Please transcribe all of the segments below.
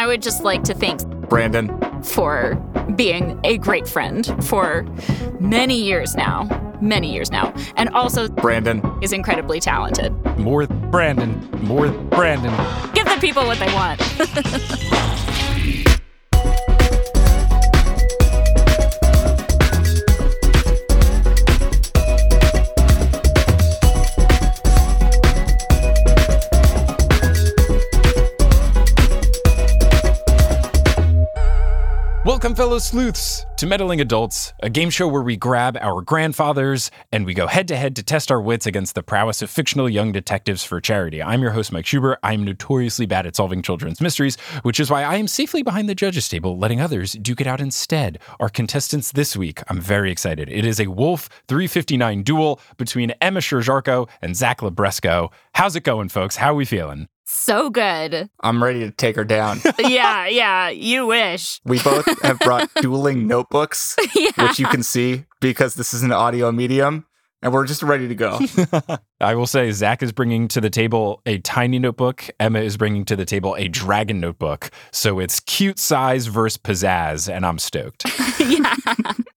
I would just like to thank Brandon. for being a great friend for many years now. Many years now. And also Brandon. is incredibly talented. More Brandon. More Brandon. Give the people what they want. Welcome, fellow sleuths, to Meddling Adults, a game show where we grab our grandfathers and we go head to head to test our wits against the prowess of fictional young detectives for charity. I'm your host, Mike Schubert. I'm notoriously bad at solving children's mysteries, which is why I am safely behind the judges' table, letting others duke it out instead. Our contestants this week, I'm very excited. It is a Wolf 359 duel between Emma Sherr-Ziarko and Zach Libresco. How's it going, folks? How are we feeling? So good. I'm ready to take her down. yeah, yeah, you wish. We both have brought dueling notebooks, Yeah. which you can see because this is an audio medium, and we're just ready to go. I will say Zach is bringing to the table a tiny notebook. Emma is bringing to the table a dragon notebook. So it's cute size versus pizzazz, and I'm stoked. yeah.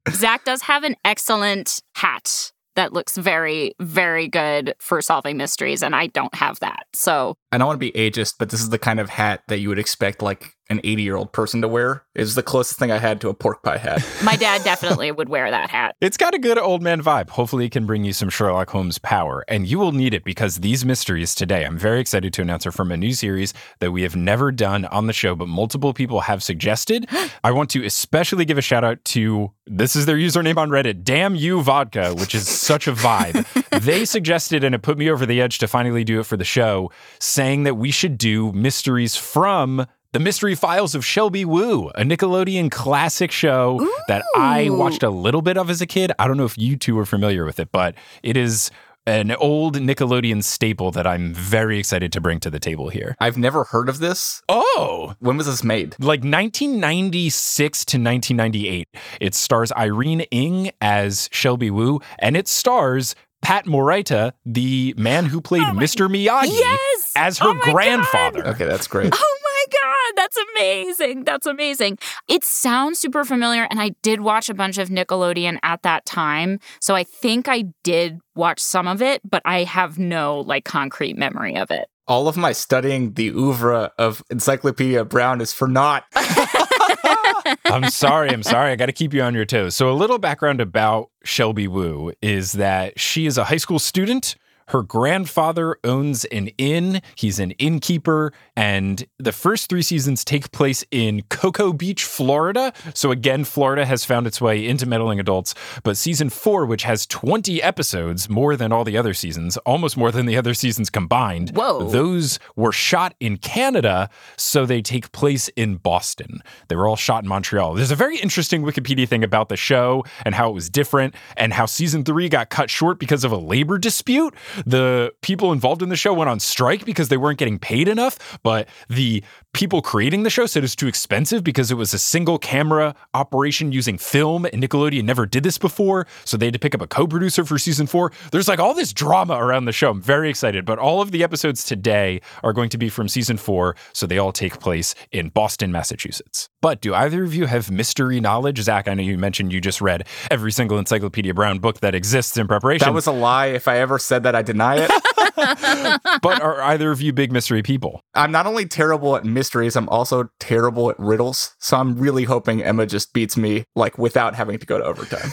Zach does have an excellent hat that looks very, very good for solving mysteries, and I don't have that. So I don't want to be ageist, but this is the kind of hat that you would expect like an 80 year old person to wear. is the closest thing I had to a pork pie hat. my dad definitely would wear that hat. It's got a good old man vibe. Hopefully, it can bring you some Sherlock Holmes power. And you will need it because these mysteries today, I'm very excited to announce are from a new series that we have never done on the show, but multiple people have suggested. I want to especially give a shout out to this is their username on Reddit, Damn You Vodka, which is such a vibe. they suggested, and it put me over the edge to finally do it for the show, saying that we should do mysteries from. The Mystery Files of Shelby Woo, a Nickelodeon classic show that I watched a little bit of as a kid. I don't know if you two are familiar with it, but it is an old Nickelodeon staple that I'm very excited to bring to the table here. I've never heard of this. Oh, When was this made? like 1996 to 1998. It stars Irene Ng as Shelby Woo, and it stars Pat Morita, the man who played oh Mr. Miyagi, Yes! as her Oh my God! grandfather. Okay, that's great. Oh my God, that's amazing. That's amazing. It sounds super familiar. And I did watch a bunch of Nickelodeon at that time. So I think I did watch some of it, but I have no like concrete memory of it. All of my studying the oeuvre of Encyclopedia Brown is for naught. I'm sorry. I'm sorry. I got to keep you on your toes. So, a little background about Shelby Woo is that she is a high school student. Her grandfather owns an inn. He's an innkeeper. And the first three seasons take place in Cocoa Beach, Florida. So, again, Florida has found its way into meddling adults. But season four, which has 20 episodes, more than all the other seasons, almost more than the other seasons combined, Whoa. those were shot in Canada, so they take place in Boston. They were all shot in Montreal. There's a very interesting Wikipedia thing about the show and how it was different, and how season three got cut short because of a labor dispute. The people involved in the show went on strike because they weren't getting paid enough, but the people creating the show said it was too expensive because it was a single camera operation using film, and Nickelodeon never did this before, so they had to pick up a co producer for season four. There's like all this drama around the show. I'm very excited, but all of the episodes today are going to be from season four, so they all take place in Boston, Massachusetts. But do either of you have mystery knowledge? Zach, I know you mentioned you just read every single Encyclopedia Brown book that exists in preparation. That was a lie. If I ever said that, I deny it. but are either of you big mystery people? I'm not only terrible at mysteries, I'm also terrible at riddles. So I'm really hoping Emma just beats me, like without having to go to overtime.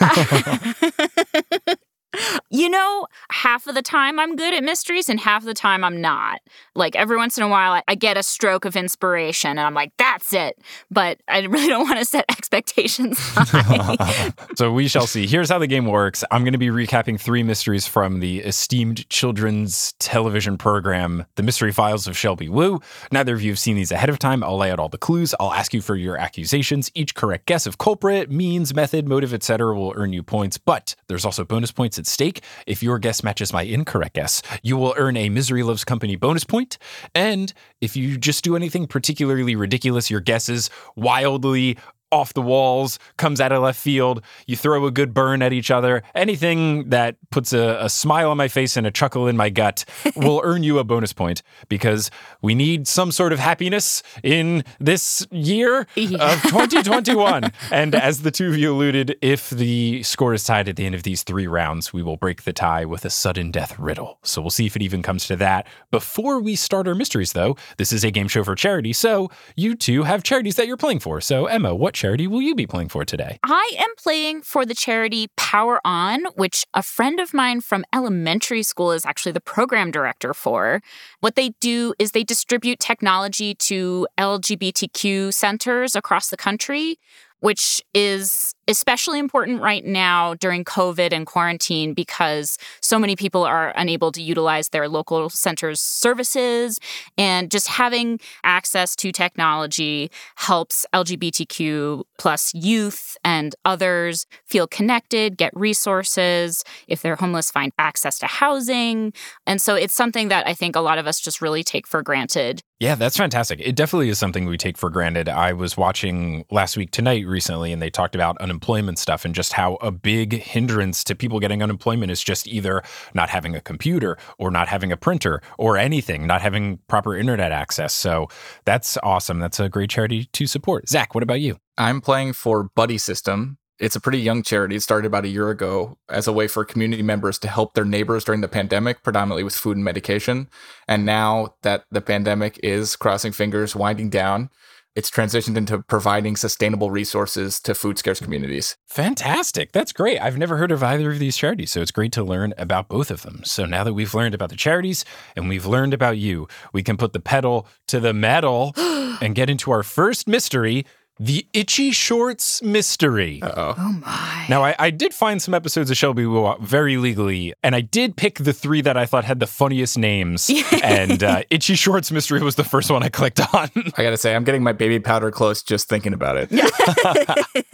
You know, half of the time I'm good at mysteries and half of the time I'm not. Like every once in a while, I, get a stroke of inspiration and I'm like, that's it. But I really don't want to set expectations so we shall see. Here's how the game works. I'm going to be recapping three mysteries from the esteemed children's television program, The Mystery Files of Shelby Woo. Neither of you have seen these ahead of time. I'll lay out all the clues. I'll ask you for your accusations. Each correct guess of culprit, means, method, motive, etc. will earn you points, but there's also bonus points at stake. If your guess matches my incorrect guess, you will earn a Misery Loves Company bonus point. And if you just do anything particularly ridiculous, your guesses wildly off the walls, comes out of left field. You throw a good burn at each other. Anything that puts a, a smile on my face and a chuckle in my gut will earn you a bonus point because we need some sort of happiness in this year Yeah. of 2021. and as the two of you alluded, if the score is tied at the end of these three rounds, we will break the tie with a sudden death riddle. So we'll see if it even comes to that. Before we start our mysteries, though, this is a game show for charity. So you two have charities that you're playing for. So, Emma, what charity will you be playing for today? I am playing for the charity Power On, which a friend of mine from elementary school is actually the program director for. What they do is they distribute technology to LGBTQ centers across the country, which is especially important right now during COVID and quarantine because so many people are unable to utilize their local center's services. And just having access to technology helps LGBTQ plus youth and others feel connected, get resources. If they're homeless, find access to housing. And so it's something that I think a lot of us just really take for granted. Yeah, that's fantastic. It definitely is something we take for granted. I was watching last week tonight recently, and they talked about unemployment stuff and just how a big hindrance to people getting unemployment is just either not having a computer or not having a printer or anything, not having proper internet access. So that's awesome. That's a great charity to support. Zach, what about you? I'm playing for Buddy System. It's a pretty young charity. It started about a year ago as a way for community members to help their neighbors during the pandemic, predominantly with food and medication. And now that the pandemic is crossing fingers, winding down, it's transitioned into providing sustainable resources to food scarce communities. Fantastic. That's great. I've never heard of either of these charities, so it's great to learn about both of them. So now that we've learned about the charities and we've learned about you, we can put the pedal to the metal and get into our first mystery the Itchy Shorts Mystery. Uh oh. Oh my. Now, I, I did find some episodes of Shelby Woo very legally, and I did pick the three that I thought had the funniest names. and uh, Itchy Shorts Mystery was the first one I clicked on. I gotta say, I'm getting my baby powder close just thinking about it.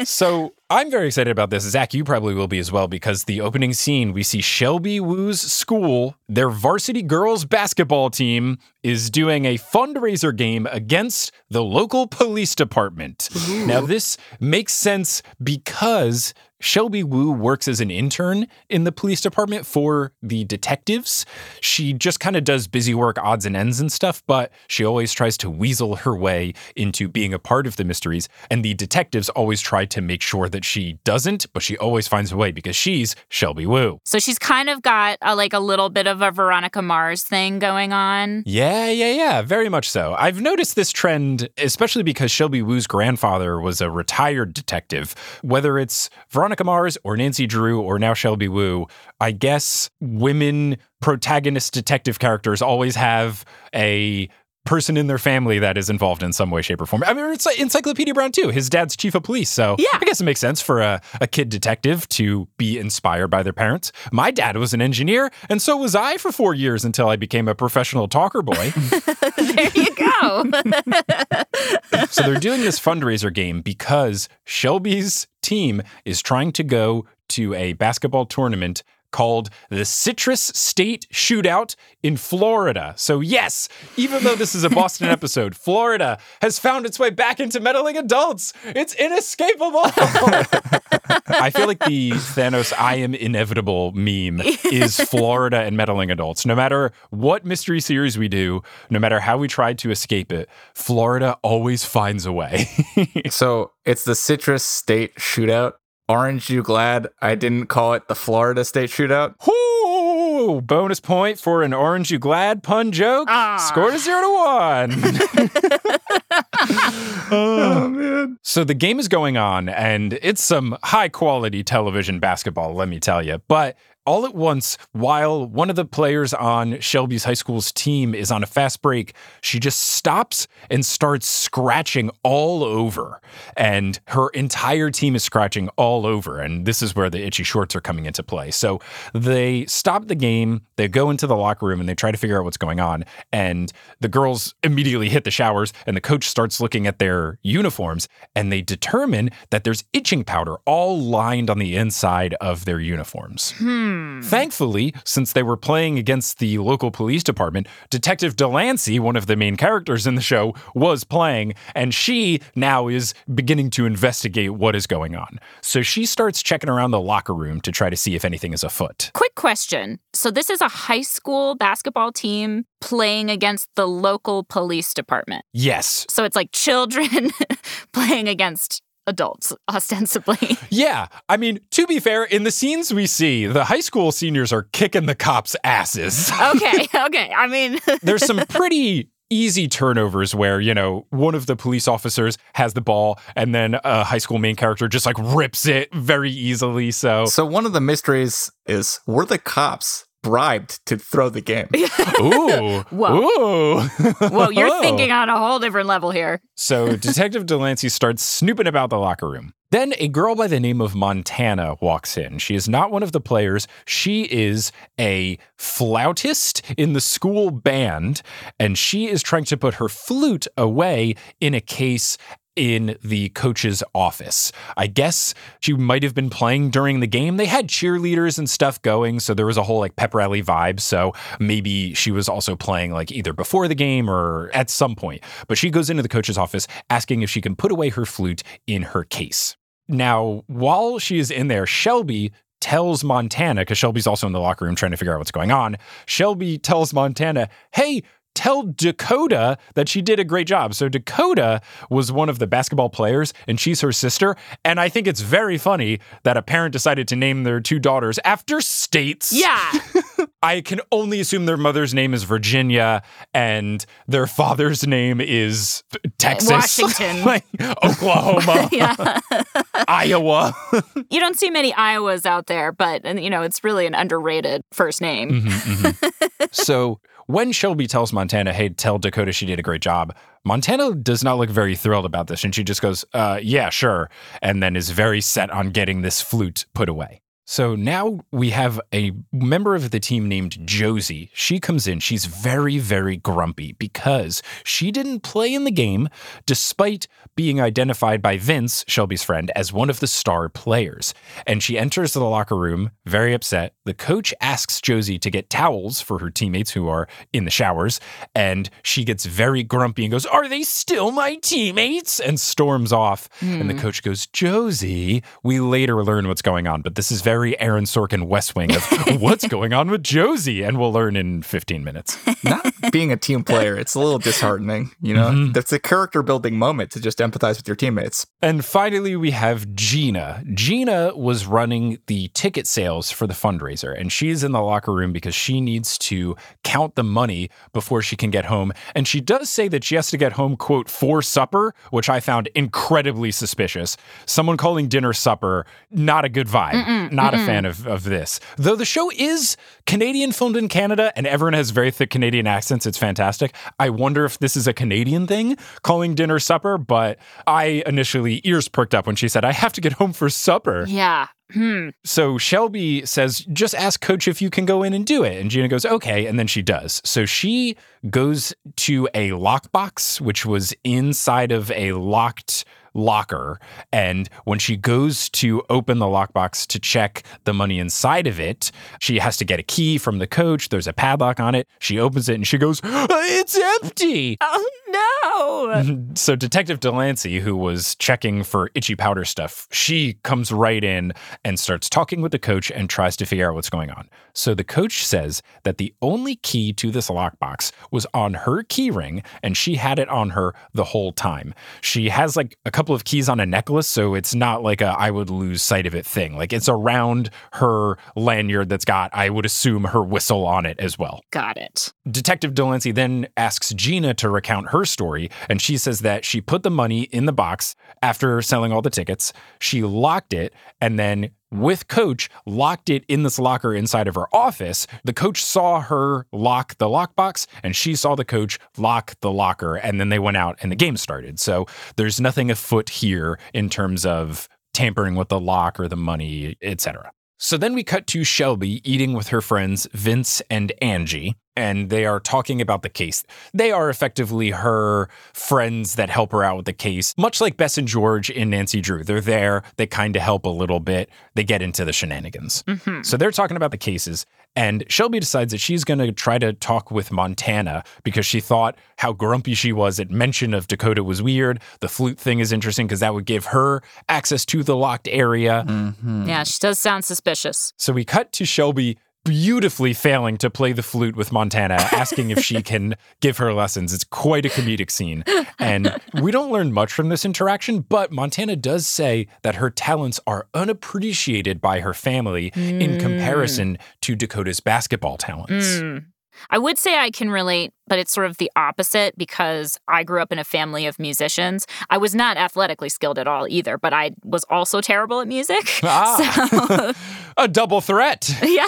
so I'm very excited about this. Zach, you probably will be as well, because the opening scene, we see Shelby Woo's school, their varsity girls basketball team is doing a fundraiser game against the local police department. Now, this makes sense because Shelby Woo works as an intern in the police department for the detectives. She just kind of does busy work, odds and ends and stuff, but she always tries to weasel her way into being a part of the mysteries. And the detectives always try to make sure that she doesn't, but she always finds a way because she's Shelby Woo. So she's kind of got a, like a little bit of a Veronica Mars thing going on. Yeah, yeah, yeah, very much so. I've noticed this trend, especially because Shelby Woo's grandfather was a retired detective. Whether it's Veronica Mars or Nancy Drew or now Shelby Woo, I guess women protagonist detective characters always have a person in their family that is involved in some way, shape, or form. I mean, it's like Encyclopedia Brown too. His dad's chief of police, so Yeah. I guess it makes sense for a, a kid detective to be inspired by their parents. My dad was an engineer, and so was I for four years until I became a professional talker boy. there you go. so they're doing this fundraiser game because Shelby's team is trying to go to a basketball tournament called the Citrus State Shootout in Florida. So, yes, even though this is a Boston episode, Florida has found its way back into meddling adults. It's inescapable. I feel like the Thanos I am inevitable meme is Florida and meddling adults. No matter what mystery series we do, no matter how we try to escape it, Florida always finds a way. so it's the Citrus State Shootout. Aren't you glad I didn't call it the Florida State Shootout? Whoo! Bonus point for an Orange You Glad pun joke. Ah. Score to zero to one. Oh man. So the game is going on, and it's some high quality television basketball, let me tell you. But all at once, while one of the players on Shelby's high school's team is on a fast break, she just stops and starts scratching all over. And her entire team is scratching all over. And this is where the itchy shorts are coming into play. So they stop the game, they go into the locker room, and they try to figure out what's going on. And the girls immediately hit the showers, and the coach starts looking at their uniforms, and they determine that there's itching powder all lined on the inside of their uniforms. Hmm. Thankfully, since they were playing against the local police department, Detective Delancey, one of the main characters in the show, was playing, and she now is beginning to investigate what is going on. So she starts checking around the locker room to try to see if anything is afoot. Quick question. So, this is a high school basketball team playing against the local police department. Yes. So, it's like children playing against adults, ostensibly. Yeah. I mean, to be fair, in the scenes we see, the high school seniors are kicking the cops' asses. okay, okay. I mean, There's some pretty easy turnovers where, you know, one of the police officers has the ball and then a high school main character just like rips it very easily. So, So one of the mysteries is were the cops bribed to throw the game? ooh. Whoa. Ooh. whoa, you're thinking on a whole different level here. So Detective Delancey starts snooping about the locker room. Then a girl by the name of Montana walks in. She is not one of the players. She is a flautist in the school band, and she is trying to put her flute away in a case in the coach's office. I guess she might have been playing during the game. They had cheerleaders and stuff going, so there was a whole like pep rally vibe. So maybe she was also playing like either before the game or at some point. But she goes into the coach's office asking if she can put away her flute in her case. Now, while she is in there, Shelby tells Montana, because Shelby's also in the locker room trying to figure out what's going on. Shelby tells Montana, hey, tell Dakota that she did a great job. So Dakota was one of the basketball players and she's her sister. And I think it's very funny that a parent decided to name their two daughters after states. Yeah. I can only assume their mother's name is Virginia and their father's name is Texas, Washington. like Oklahoma. Iowa. You don't see many Iowas out there, but you know, it's really an underrated first name. Mhm, mhm. so when Shelby tells Montana, hey, tell Dakota she did a great job, Montana does not look very thrilled about this. And she just goes, uh, yeah, sure. And then is very set on getting this flute put away. So now we have a member of the team named Josie. She comes in. She's very, very grumpy because she didn't play in the game despite being identified by Vince, Shelby's friend, as one of the star players. And she enters the locker room very upset. The coach asks Josie to get towels for her teammates who are in the showers. And she gets very grumpy and goes, Are they still my teammates? And storms off. And the coach goes, Josie. We later learn what's going on, but this is very Aaron Sorkin West Wing of what's going on with Josie. And we'll learn in 15 minutes. Not being a team player, it's a little disheartening. You know, Mhm. that's a character building moment to just empathize with your teammates. And finally, we have Gina. Gina was running the ticket sales for the fundraiser, and she's in the locker room because she needs to count the money before she can get home. And she does say that she has to get home, quote, for supper, which I found incredibly suspicious. Someone calling dinner supper, not a good vibe. not a fan of, of this. Though the show is Canadian filmed in Canada and everyone has very thick Canadian accents, it's fantastic. I wonder if this is a Canadian thing, calling dinner supper, but I initially ears perked up when she said, I have to get home for supper. Yeah. Hmm. So Shelby says, just ask coach if you can go in and do it. And Gina goes, okay. And then she does. So she goes to a lockbox, which was inside of a locked locker. And when she goes to open the lockbox to check the money inside of it, she has to get a key from the coach. There's a padlock on it. She opens it and she goes, it's empty. Oh no. So Detective Delancey, who was checking for itchy powder stuff, she comes right in and starts talking with the coach and tries to figure out what's going on. So the coach says that the only key to this lockbox was on her key ring, and she had it on her the whole time. She has like a couple of keys on a necklace, so it's not like a I would lose sight of it thing. Like it's around her lanyard that's got, I would assume, her whistle on it as well. Got it. Detective Delancey then asks Gina to recount her story, and she says that she put the money in the box after selling all the tickets. She locked it, and then with Coach, locked it in this locker inside of her office. The coach saw her lock the lockbox, and she saw the coach lock the locker, and then they went out and the game started. So there's nothing afoot here in terms of tampering with the lock or the money, etc. So then we cut to Shelby eating with her friends Vince and Angie. And they are talking about the case. They are effectively her friends that help her out with the case, much like Bess and George in Nancy Drew. They're there, they kind of help a little bit, they get into the shenanigans. Mm-hmm. So they're talking about the cases, and Shelby decides that she's going to try to talk with Montana because she thought how grumpy she was at mention of Dakota was weird. The flute thing is interesting because that would give her access to the locked area. Mhm. Yeah, she does sound suspicious. So we cut to Shelby beautifully failing to play the flute with Montana, asking if she can give her lessons. It's quite a comedic scene. And we don't learn much from this interaction, but Montana does say that her talents are unappreciated by her family in comparison to Dakota's basketball talents. Mm. I would say I can relate, but it's sort of the opposite because I grew up in a family of musicians. I was not athletically skilled at all either, but I was also terrible at music. Ah. a double threat. Yeah.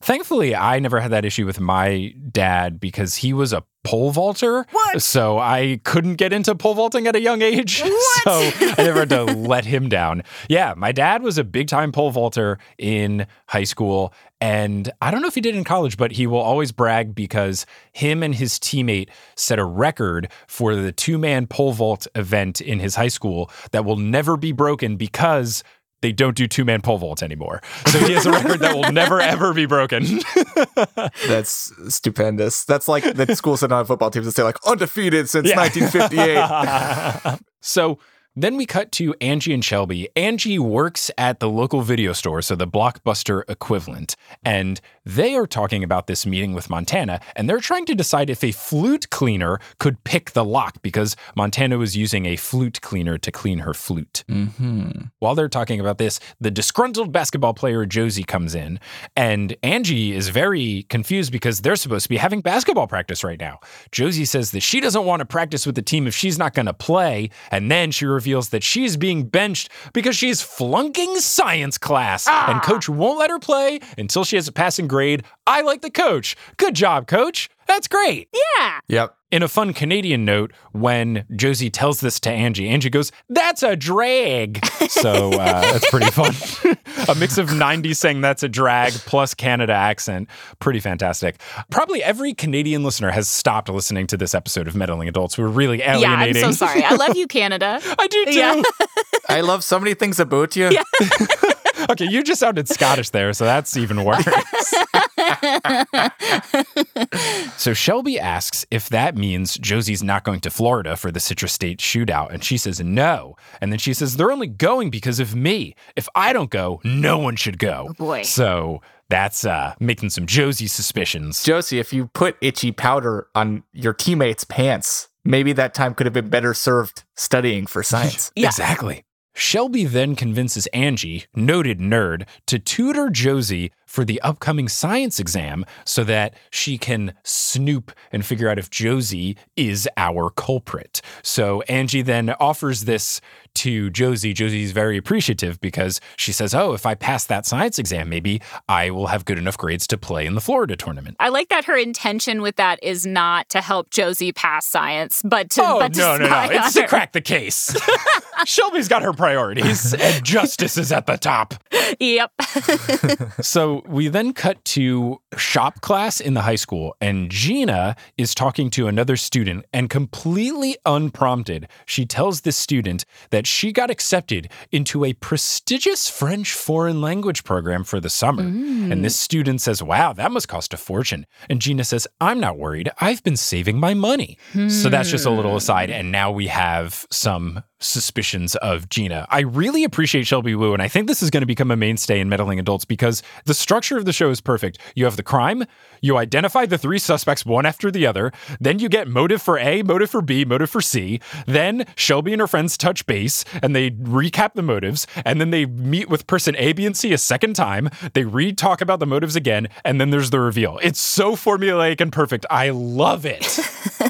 Thankfully, I never had that issue with my dad because he was a pole vaulter. What? So I couldn't get into pole vaulting at a young age. What? So I never had to let him down. Yeah, my dad was a big time pole vaulter in high school. And I don't know if he did in college, but he will always brag because him and his teammate set a record for the two man pole vault event in his high school that will never be broken because they don't do two man pole vaults anymore. So he has a record that will never ever be broken. That's stupendous. That's like the schools that don't football teams that say like undefeated since Yeah. 1958. so then we cut to Angie and Shelby. Angie works at the local video store, so the blockbuster equivalent. And they are talking about this meeting with Montana, and they're trying to decide if a flute cleaner could pick the lock because Montana was using a flute cleaner to clean her flute. hmm While they're talking about this, the disgruntled basketball player Josie comes in, and Angie is very confused because they're supposed to be having basketball practice right now. Josie says that she doesn't want to practice with the team if she's not going to play, and then she reveals that she's being benched because she's flunking science class, and coach won't let her play until she has a passing grade. I like the coach. Good job, coach. That's great. Yeah. Yep. In a fun Canadian note, when Josie tells this to Angie, Angie goes, That's a drag. So uh, that's pretty fun. a mix of 90s saying that's a drag plus Canada accent. Pretty fantastic. Probably every Canadian listener has stopped listening to this episode of Meddling Adults. We're really alienating. Yeah, I'm so sorry. I love you, Canada. I do too. Yeah. I love so many things about you. Yeah. Okay, you just sounded Scottish there, so that's even worse. so Shelby asks if that means Josie's not going to Florida for the Citrus State shootout, and she says no. And then she says they're only going because of me. If I don't go, no one should go. Oh, boy. So that's uh, making some Josie suspicions. Josie, if you put itchy powder on your teammates' pants, maybe that time could have been better served studying for science. Yeah. Exactly. Shelby then convinces Angie, noted nerd, to tutor Josie for the upcoming science exam so that she can snoop and figure out if Josie is our culprit. So Angie then offers this to Josie. Josie's very appreciative because she says, Oh, if I pass that science exam, maybe I will have good enough grades to play in the Florida tournament. I like that her intention with that is not to help Josie pass science, but to, Oh, but to no, no, no. It's on to crack the case. Shelby's got her priorities, and justice is at the top. Yep. So we then cut to shop class in the high school, and Gina is talking to another student, and completely unprompted, she tells this student that she got accepted into a prestigious French foreign language program for the summer. Mm. And this student says, Wow, that must cost a fortune. And Gina says, I'm not worried. I've been saving my money. So that's just a little aside. Hmm. And now we have some suspicions of Gina. I really appreciate Shelby Woo, and I think this is going to become a mainstay in meddling adults because the structure of the show is perfect. You have the crime, you identify the three suspects one after the other, then you get motive for A, motive for B, motive for C. Then Shelby and her friends touch base and they recap the motives, and then they meet with person A, B, and C a second time. They re talk about the motives again, and then there's the reveal. It's so formulaic and perfect. I love it.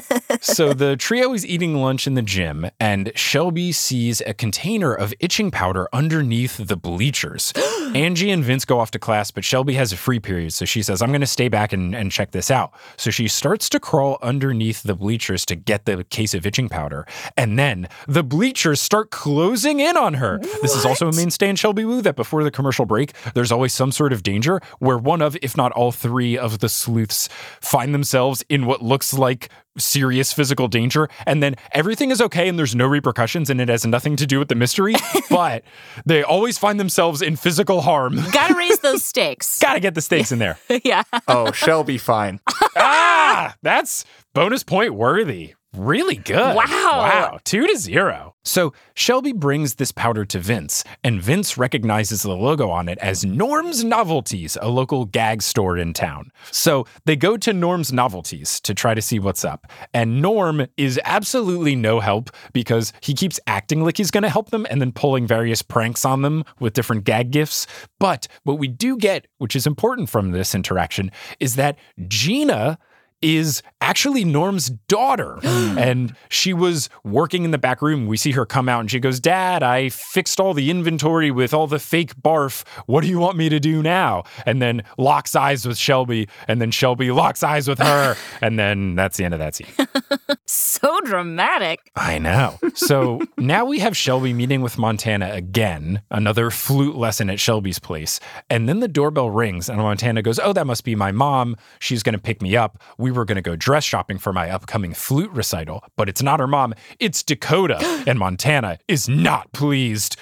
so the trio is eating lunch in the gym, and Shelby sees a container of itching powder underneath the bleachers. Angie and Vince go off to class, but Shelby has a free period, so she says, I'm going to stay back and, and check this out. So she starts to crawl underneath the bleachers to get the case of itching powder, and then the bleachers start closing in on her. This is also a mainstay in Shelby Woo that before the commercial break, there's always some sort of danger where one of, if not all three of the sleuths find themselves in what looks like serious physical danger and then everything is okay and there's no repercussions and it has nothing to do with the mystery but they always find themselves in physical harm Gotta raise those stakes. gotta get the stakes in there yeah. Oh, she'll be fine. ah that's bonus point worthy Really good. Wow. Wow. Two to zero. So Shelby brings this powder to Vince, and Vince recognizes the logo on it as Norm's Novelties, a local gag store in town. So they go to Norm's Novelties to try to see what's up. And Norm is absolutely no help because he keeps acting like he's going to help them and then pulling various pranks on them with different gag gifts. But what we do get, which is important from this interaction, is that Gina is actually Norm's daughter. and she was working in the back room. We see her come out and she goes, Dad, I fixed all the inventory with all the fake barf. What do you want me to do now? And then locks eyes with Shelby. And then Shelby locks eyes with her. and then that's the end of that scene. So dramatic. I know. So now we have Shelby meeting with Montana again, another flute lesson at Shelby's place. And then the doorbell rings, and Montana goes, Oh, that must be my mom. She's going to pick me up. We were going to go dress shopping for my upcoming flute recital, but it's not her mom, it's Dakota. and Montana is not pleased.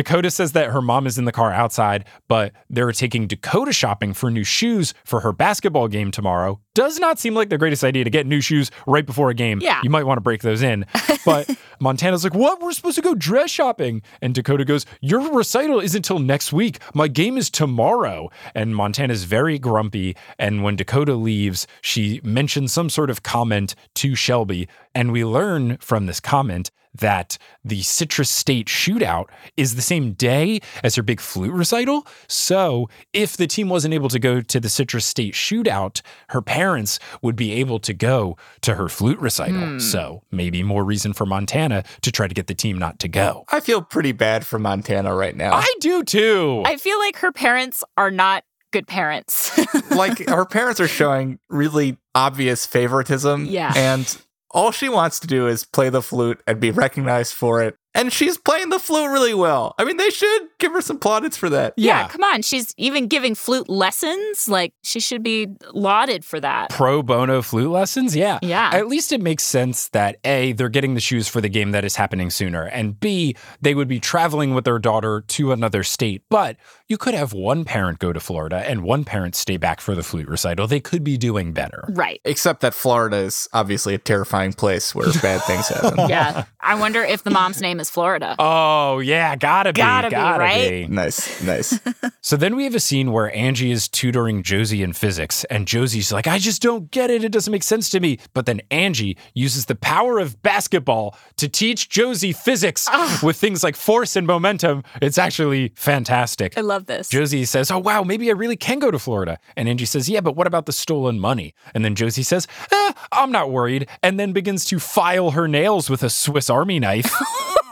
Dakota says that her mom is in the car outside, but they're taking Dakota shopping for new shoes for her basketball game tomorrow. Does not seem like the greatest idea to get new shoes right before a game. Yeah. You might want to break those in. But Montana's like, What? We're supposed to go dress shopping. And Dakota goes, Your recital is until next week. My game is tomorrow. And Montana's very grumpy. And when Dakota leaves, she mentions some sort of comment to Shelby. And we learn from this comment that the Citrus State shootout is the same day as her big flute recital. So, if the team wasn't able to go to the Citrus State shootout, her parents would be able to go to her flute recital. Hmm. So, maybe more reason for Montana to try to get the team not to go. I feel pretty bad for Montana right now. I do too. I feel like her parents are not good parents. like her parents are showing really obvious favoritism. Yeah. And all she wants to do is play the flute and be recognized for it. And she's playing the flute really well. I mean, they should give her some plaudits for that. yeah, come on. She's even giving flute lessons. Like, she should be lauded for that. pro bono flute lessons. Yeah. Yeah. At least it makes sense that A, they're getting the shoes for the game that is happening sooner, and B, they would be traveling with their daughter to another state. But you could have one parent go to Florida and one parent stay back for the flute recital. They could be doing better. Right. Except that Florida is obviously a terrifying place where bad things happen. Yeah. I wonder if the mom's name is Florida. Oh, yeah, gotta be. Gotta be, right? be. Nice, nice. So then we have a scene where Angie is tutoring Josie in physics, and Josie's like, I just don't get it. It doesn't make sense to me. But then Angie uses the power of basketball to teach Josie physics with things like force and momentum. It's actually fantastic. I love this. Josie says, Oh, wow, maybe I really can go to Florida. And Angie says, Yeah, but what about the stolen money? And then Josie says, eh, I'm not worried. And then begins to file her nails with a Swiss Army knife.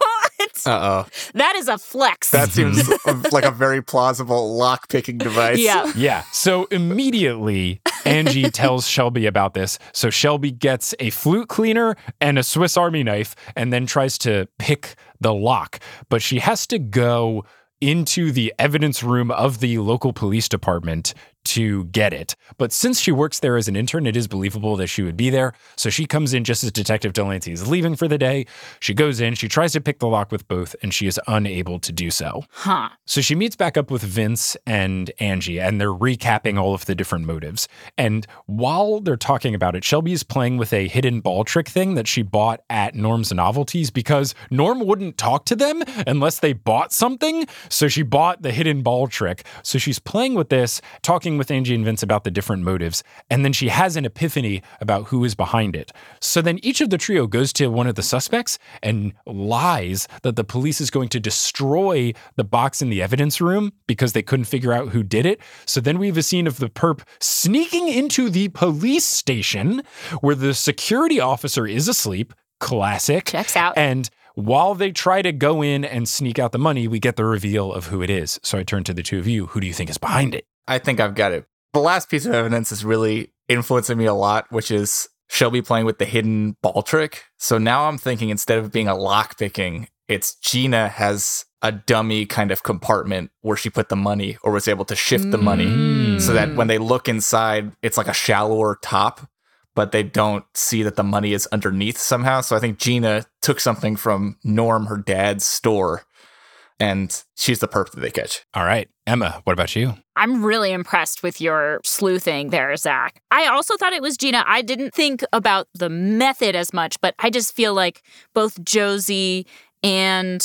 Uh oh. that is a flex. That seems like a very plausible lock picking device. yeah. Yeah. So immediately, Angie tells Shelby about this. So Shelby gets a flute cleaner and a Swiss Army knife and then tries to pick the lock. But she has to go into the evidence room of the local police department to get it. But since she works there as an intern, it is believable that she would be there. So she comes in just as Detective Delancey is leaving for the day. She goes in, she tries to pick the lock with both, and she is unable to do so. Huh. So she meets back up with Vince and Angie, and they're recapping all of the different motives. And while they're talking about it, Shelby is playing with a hidden ball trick thing that she bought at Norm's Novelties because Norm wouldn't talk to them unless they bought something. So she bought the hidden ball trick. So she's playing with this, talking with Angie and Vince about the different motives, and then she has an epiphany about who is behind it. So then each of the trio goes to one of the suspects and lies that the police is going to destroy the box in the evidence room because they couldn't figure out who did it. So then we have a scene of the perp sneaking into the police station where the security officer is asleep. Classic. Checks out. And while they try to go in and sneak out the money, we get the reveal of who it is. So I turn to the two of you. Who do you think is behind it? I think I've got it. The last piece of evidence is really influencing me a lot, which is Shelby playing with the hidden ball trick. So now I'm thinking instead of being a lock picking, it's Gina has a dummy kind of compartment where she put the money or was able to shift the money Mm. so that when they look inside, it's like a shallower top, but they don't see that the money is underneath somehow. So I think Gina took something from Norm, her dad's store, and she's the perp that they catch. All right. Emma, what about you? I'm really impressed with your sleuthing there, Zach. I also thought it was Gina. I didn't think about the method as much, but I just feel like both Josie and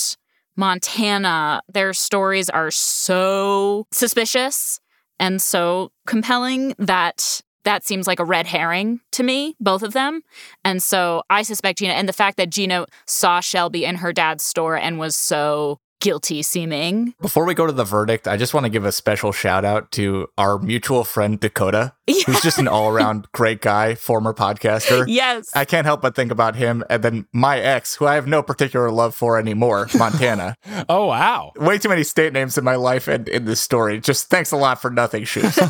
Montana, their stories are so suspicious and so compelling that that seems like a red herring to me, both of them. And so I suspect Gina, and the fact that Gina saw Shelby in her dad's store and was so guilty seeming. Before we go to the verdict, I just want to give a special shout out to our mutual friend Dakota, who's just an all around great guy, former podcaster. Yes. I can't help but think about him. And then my ex, who I have no particular love for anymore, Montana. Oh, wow. Way too many state names in my life and in this story. Just thanks a lot for nothing, Shoes.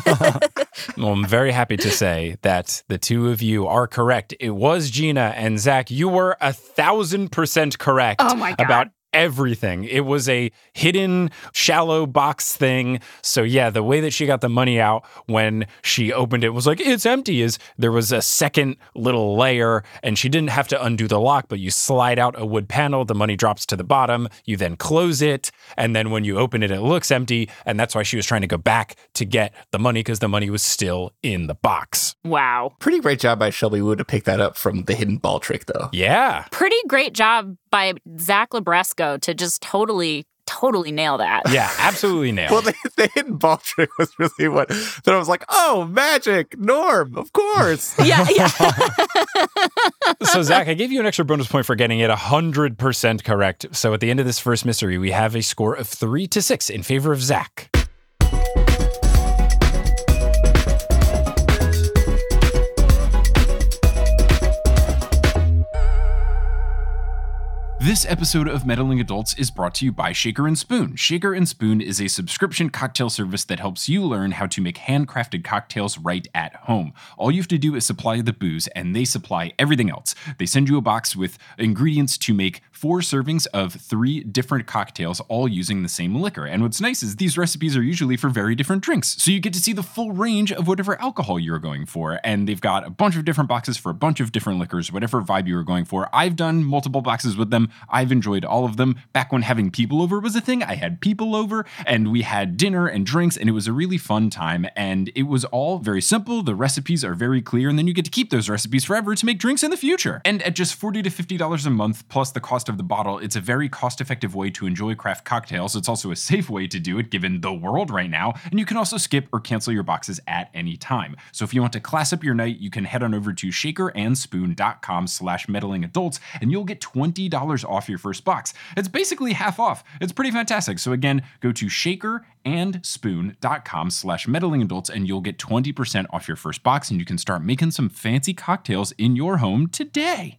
Well, I'm very happy to say that the two of you are correct. It was Gina and Zach. You were a thousand percent correct Oh my God. about everything. It was a hidden, shallow box thing. So, yeah, the way that she got the money out when she opened it was like, it's empty, is there was a second little layer and she didn't have to undo the lock, but you slide out a wood panel, the money drops to the bottom, you then close it. And then when you open it, it looks empty. And that's why she was trying to go back to get the money because the money was still in the box. wow. Pretty great job by Shelby Woo to pick that up from the hidden ball trick, though. Yeah. Pretty great job by Zach Libresco to just totally, totally nail that. Yeah, absolutely nailed. Well, the, the hidden ball trick was really what that I was like, oh, magic, Norm, of course. Yeah, yeah. so, Zach, I gave you an extra bonus point for getting it 100% correct. So, at the end of this first mystery, we have a score of three to six in favor of Zach. This episode of Meddling Adults is brought to you by Shaker and Spoon. Shaker and Spoon is a subscription cocktail service that helps you learn how to make handcrafted cocktails right at home. All you have to do is supply the booze, and they supply everything else. They send you a box with ingredients to make four servings of three different cocktails, all using the same liquor. And what's nice is these recipes are usually for very different drinks, so you get to see the full range of whatever alcohol you're going for. And they've got a bunch of different boxes for a bunch of different liquors, whatever vibe you were going for. I've done multiple boxes with them. I've enjoyed all of them. Back when having people over was a thing, I had people over and we had dinner and drinks, and it was a really fun time. And it was all very simple. The recipes are very clear, and then you get to keep those recipes forever to make drinks in the future. And at just 40 to $50 a month, plus the cost of the bottle, it's a very cost effective way to enjoy craft cocktails. It's also a safe way to do it given the world right now. And you can also skip or cancel your boxes at any time. So if you want to class up your night, you can head on over to shakerandspoon.com slash meddling adults and you'll get $20 off your first box. It's basically half off. It's pretty fantastic. So again, go to shakerandspoon.com slash meddling adults and you'll get 20% off your first box and you can start making some fancy cocktails in your home today.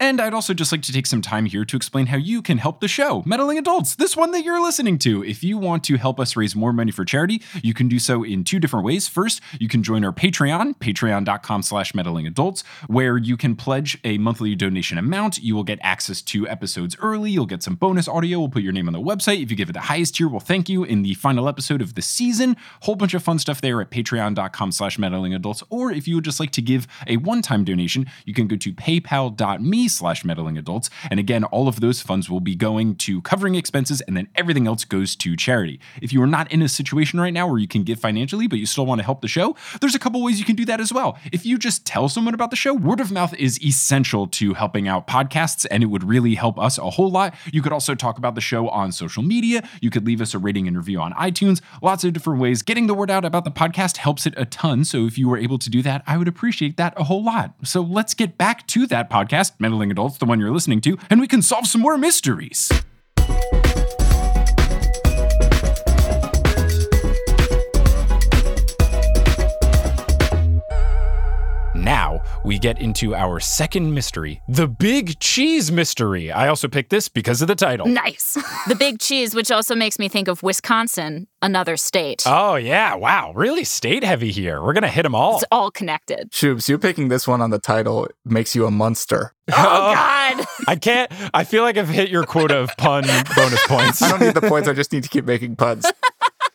And I'd also just like to take some time here to explain how you can help the show, Meddling Adults, this one that you're listening to. If you want to help us raise more money for charity, you can do so in two different ways. First, you can join our Patreon, patreon.com slash meddlingadults, where you can pledge a monthly donation amount. You will get access to episodes early. You'll get some bonus audio. We'll put your name on the website. If you give it the highest tier, we'll thank you in the final episode of the season. Whole bunch of fun stuff there at patreon.com slash meddlingadults. Or if you would just like to give a one-time donation, you can go to paypal.me slash meddling adults. And again, all of those funds will be going to covering expenses and then everything else goes to charity. If you are not in a situation right now where you can give financially, but you still want to help the show, there's a couple ways you can do that as well. If you just tell someone about the show, word of mouth is essential to helping out podcasts and it would really help us a whole lot. You could also talk about the show on social media. You could leave us a rating and review on iTunes. Lots of different ways. Getting the word out about the podcast helps it a ton. So if you were able to do that, I would appreciate that a whole lot. So let's get back to that podcast, Meddling Adults, the one you're listening to, and we can solve some more mysteries. We get into our second mystery, the big cheese mystery. I also picked this because of the title. Nice. the big cheese, which also makes me think of Wisconsin, another state. Oh, yeah. Wow. Really state heavy here. We're going to hit them all. It's all connected. Shoops, you picking this one on the title makes you a monster. Oh, God. I can't. I feel like I've hit your quota of pun bonus points. I don't need the points, I just need to keep making puns.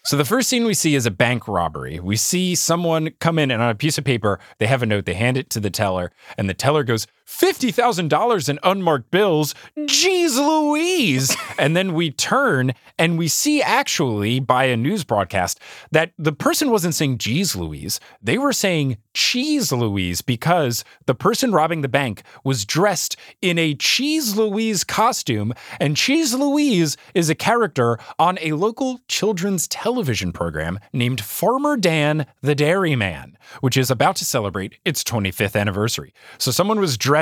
So the first scene we see is a bank robbery. We see someone come in and on a piece of paper, they have a note, they hand it to the teller, and the teller goes, $50,000 in unmarked bills. Jeez Louise. and then we turn and we see actually by a news broadcast that the person wasn't saying Jeez Louise. They were saying Cheese Louise because the person robbing the bank was dressed in a Cheese Louise costume. And Cheese Louise is a character on a local children's television program named Farmer Dan the Dairyman, which is about to celebrate its 25th anniversary. So someone was dressed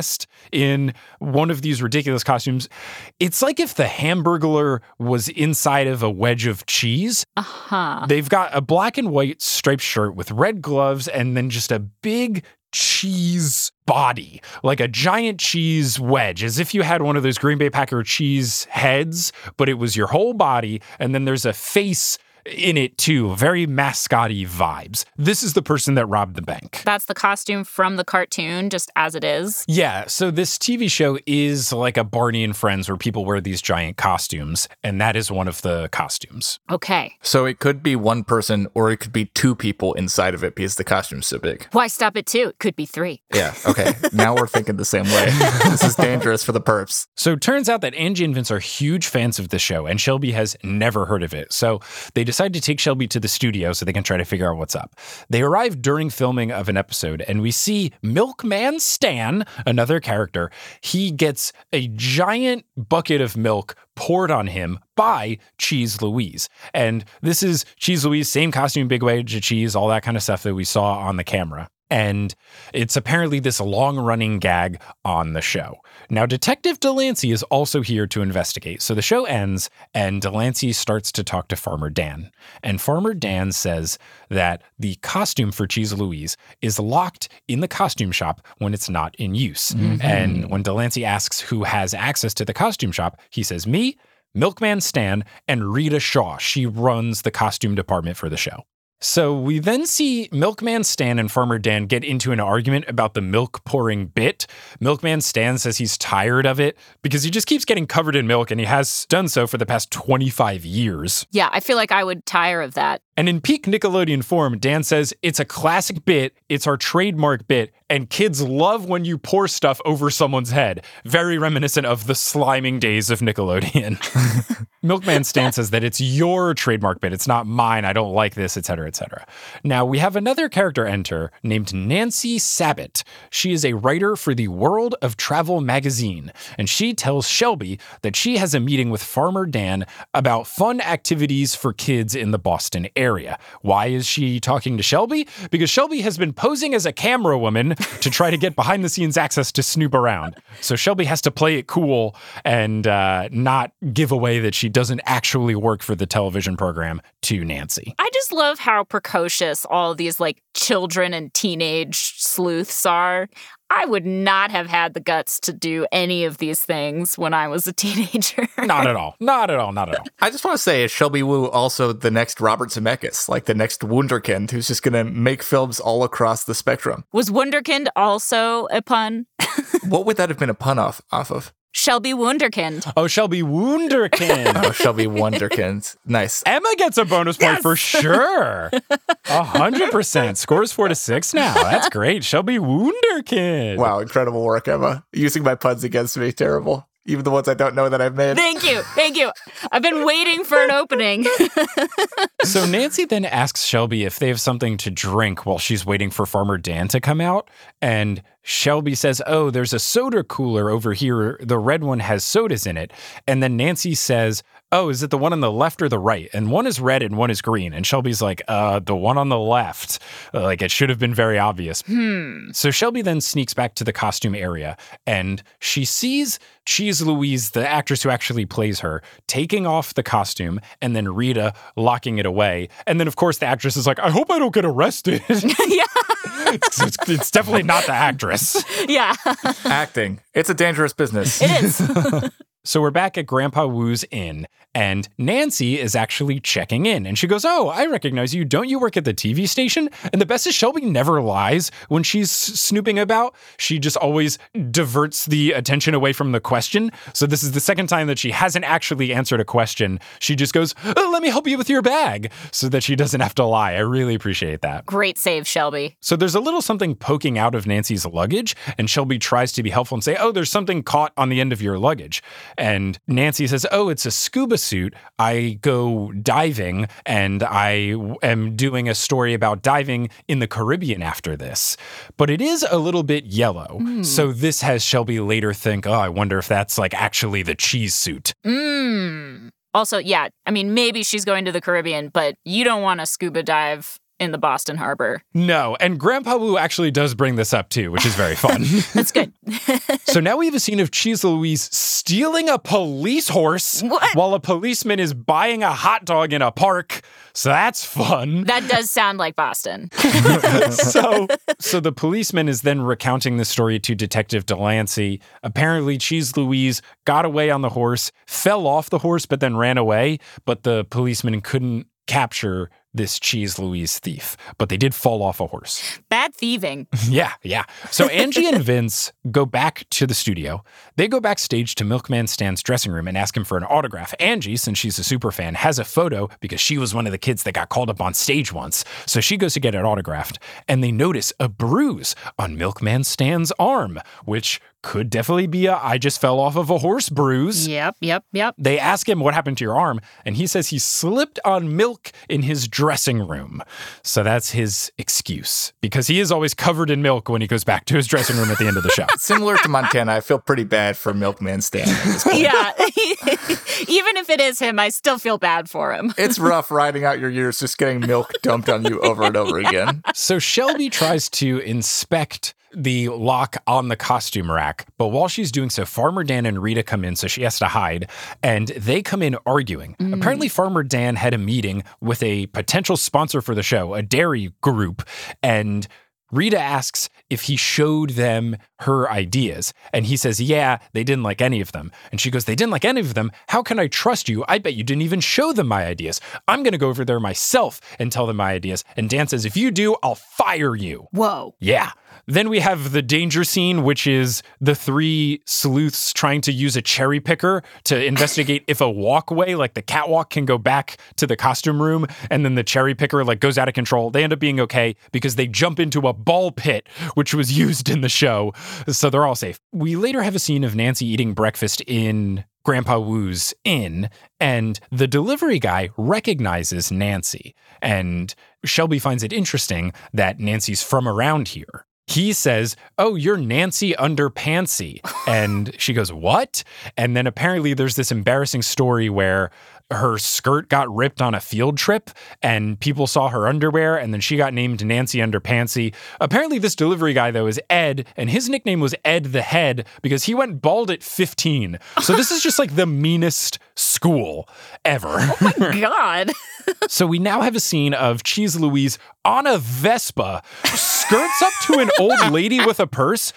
in one of these ridiculous costumes. It's like if the Hamburglar was inside of a wedge of cheese. Uh huh. They've got a black and white striped shirt with red gloves and then just a big cheese body, like a giant cheese wedge, as if you had one of those Green Bay Packer cheese heads, but it was your whole body. And then there's a face in it too, very mascotty vibes. This is the person that robbed the bank. That's the costume from the cartoon, just as it is. Yeah, so this TV show is like a Barney and Friends where people wear these giant costumes, and that is one of the costumes. Okay. So it could be one person or it could be two people inside of it because the costume's so big. Why stop at two? It could be three. Yeah, okay. now we're thinking the same way. this is dangerous for the perps. So it turns out that Angie and Vince are huge fans of the show, and Shelby has never heard of it. So they decide to take Shelby to the studio so they can try to figure out what's up. They arrive during filming of an episode, and we see Milkman Stan, another character. He gets a giant bucket of milk poured on him by Cheese Louise. And this is Cheese Louise, same costume, big wedge of cheese, all that kind of stuff that we saw on the camera. And it's apparently this long running gag on the show. Now, Detective Delancey is also here to investigate. So the show ends, and Delancey starts to talk to Farmer Dan. And Farmer Dan says that the costume for Cheese Louise is locked in the costume shop when it's not in use. Mm-hmm. And when Delancey asks who has access to the costume shop, he says, Me, Milkman Stan, and Rita Shaw. She runs the costume department for the show. So we then see Milkman Stan and Farmer Dan get into an argument about the milk pouring bit. Milkman Stan says he's tired of it because he just keeps getting covered in milk and he has done so for the past 25 years. Yeah, I feel like I would tire of that. And in peak Nickelodeon form, Dan says it's a classic bit, it's our trademark bit, and kids love when you pour stuff over someone's head. Very reminiscent of the sliming days of Nickelodeon. Milkman Stan says that it's your trademark bit, it's not mine, I don't like this, etc., etc. Now, we have another character enter named Nancy Sabat. She is a writer for the World of Travel magazine, and she tells Shelby that she has a meeting with Farmer Dan about fun activities for kids in the Boston area. Why is she talking to Shelby? Because Shelby has been posing as a camera woman to try to get behind the scenes access to snoop around. So Shelby has to play it cool and uh, not give away that she doesn't actually work for the television program to Nancy. I just love how precocious all these like children and teenage sleuths are. I would not have had the guts to do any of these things when I was a teenager. Not at all. Not at all. Not at all. I just want to say, is Shelby Woo also the next Robert Zemeckis, like the next Wunderkind, who's just going to make films all across the spectrum? was Wunderkind also a pun? what would that have been a pun off off of? Shelby Wunderkind. Oh, Shelby Wunderkind. Oh, Shelby Wonderkind. Nice. Emma gets a bonus point for sure. A hundred percent. Scores four to six now. That's great. Shelby Wunderkind. Wow, incredible work, Emma. Using my puns against me, terrible. Even the ones I don't know that I've made. Thank you. Thank you. I've been waiting for an opening. So Nancy then asks Shelby if they have something to drink while she's waiting for Farmer Dan to come out. And Shelby says, Oh, there's a soda cooler over here. The red one has sodas in it. And then Nancy says, Oh, is it the one on the left or the right? And one is red and one is green. And Shelby's like, Uh, the one on the left. Uh, Like it should have been very obvious. hmm. So Shelby then sneaks back to the costume area and she sees Cheese Louise, the actress who actually plays her, taking off the costume and then Rita locking it away. And then, of course, the actress is like, I hope I don't get arrested. yeah. it's, it's- it's definitely not the actress. Yeah. Acting. It's a dangerous business. It is. So we're back at Grandpa Woo's inn, and Nancy is actually checking in. And she goes, Oh, I recognize you. Don't you work at the TV station? And the best is Shelby never lies when she's snooping about. She just always diverts the attention away from the question. So this is the second time that she hasn't actually answered a question. She just goes, oh, Let me help you with your bag so that she doesn't have to lie. I really appreciate that. Great save, Shelby. So there's a little something poking out of Nancy's luggage, and Shelby tries to be helpful and say, Oh, there's something caught on the end of your luggage. And Nancy says, Oh, it's a scuba suit. I go diving, and I am doing a story about diving in the Caribbean after this. But it is a little bit yellow. So this has Shelby later think, Oh, I wonder if that's like actually the cheese suit. Mm. Also, yeah, I mean, maybe she's going to the Caribbean, but you don't want to scuba dive in the Boston Harbor. No. And Grandpa Woo actually does bring this up too, which is very fun. That's good. So now we have a scene of Cheese Louise stealing a police horse What? while a policeman is buying a hot dog in a park. So that's fun. that does sound like Boston. so, so the policeman is then recounting the story to Detective Delancey. Apparently, Cheese Louise got away on the horse, fell off the horse, but then ran away. But the policeman couldn't capture this Cheese Louise thief, but they did fall off a horse. Bad thieving. Yeah, yeah. So Angie and Vince go back to the studio. They go backstage to Milkman Stan's dressing room and ask him for an autograph. Angie, since she's a super fan, has a photo because she was one of the kids that got called up on stage once. So she goes to get it autographed, and they notice a bruise on Milkman Stan's arm, which could definitely be a I just fell off of a horse bruise. Yep, yep, yep. They ask him what happened to your arm, and he says he slipped on milk in his dressing room. So that's his excuse because he is always covered in milk when he goes back to his dressing room at the end of the show. Similar to Montana, I feel pretty bad for Milkman Stan. at this point. Yeah. Even if it is him, I still feel bad for him. It's rough riding out your years just getting milk dumped on you over and over again. So Shelby tries to inspect the lock on the costume rack, but while she's doing so, Farmer Dan and Rita come in, so she has to hide, and they come in arguing. Mm. Apparently, Farmer Dan had a meeting with a potential sponsor for the show, a dairy group, and Rita asks if he showed them her ideas. And he says, Yeah, they didn't like any of them. And she goes, They didn't like any of them. How can I trust you? I bet you didn't even show them my ideas. I'm going to go over there myself and tell them my ideas. And Dan says, If you do, I'll fire you. Whoa. Yeah. Then we have the danger scene, which is the three sleuths trying to use a cherry picker to investigate if a walkway, like the catwalk, can go back to the costume room. And then the cherry picker like goes out of control. They end up being okay because they jump into a ball pit, which was used in the show. So they're all safe. We later have a scene of Nancy eating breakfast in Grandpa Woo's inn, and the delivery guy recognizes Nancy. And Shelby finds it interesting that Nancy's from around here. He says, Oh, you're Nancy Underpantsy. And she goes, What? And then apparently there's this embarrassing story where her skirt got ripped on a field trip and people saw her underwear and then she got named Nancy Underpantsy. Apparently, this delivery guy, though, is Ed, and his nickname was Ed the Head because he went bald at 15. So this is just like the meanest school ever. Oh my god. so we now have a scene of Cheese Louise on a Vespa, skirts up to an old lady with a purse,